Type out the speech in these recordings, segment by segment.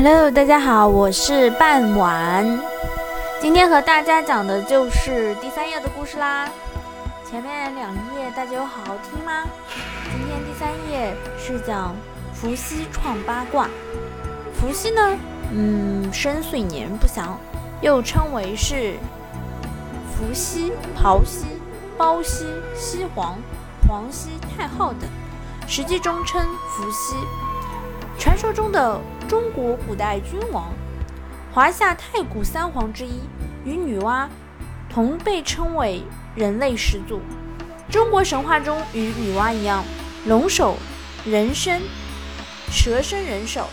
Hello，大家好，我是半晚。今天和大家讲的就是第三页的故事啦。前面两页大家有好好听吗？今天第三页是讲伏羲创八卦。伏羲呢，嗯，深岁年不详，又称为是伏羲、刨羲、包羲、羲皇、黄羲、太昊等，实际中称伏羲。传说中的中国古代君王，华夏太古三皇之一，与女娲同被称为人类始祖。中国神话中与女娲一样，龙首人身，蛇身人首。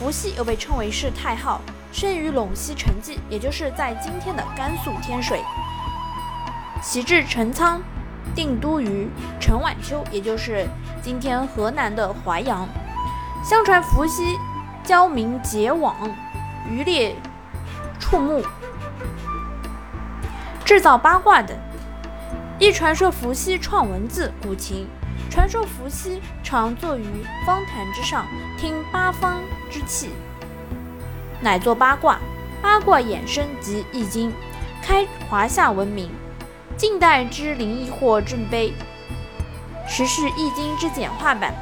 伏羲又被称为是太昊，生于陇西成纪，也就是在今天的甘肃天水。其至陈仓，定都于陈宛丘，也就是今天河南的淮阳。相传伏羲教民结网，渔猎、畜牧、制造八卦等。一传说伏羲创文字、古琴。传说伏羲常坐于方坛之上，听八方之气，乃作八卦。八卦衍生即易经，开华夏文明。近代之灵异或正碑，实是易经之简化版。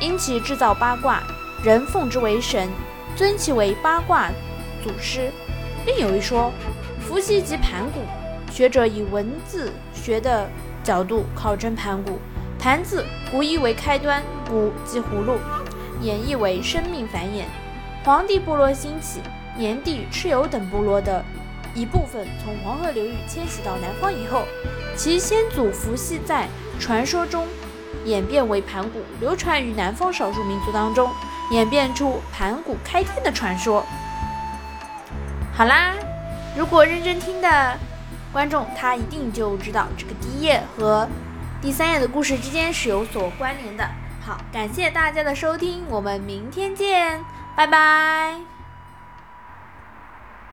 因其制造八卦，人奉之为神，尊其为八卦祖师。另有一说，伏羲即盘古。学者以文字学的角度考证盘古。盘字古意为开端，古即葫芦，演绎为生命繁衍。黄帝部落兴起，炎帝、蚩尤等部落的一部分从黄河流域迁徙到南方以后，其先祖伏羲在传说中。演变为盘古，流传于南方少数民族当中，演变出盘古开天的传说。好啦，如果认真听的观众，他一定就知道这个第一页和第三页的故事之间是有所关联的。好，感谢大家的收听，我们明天见，拜拜。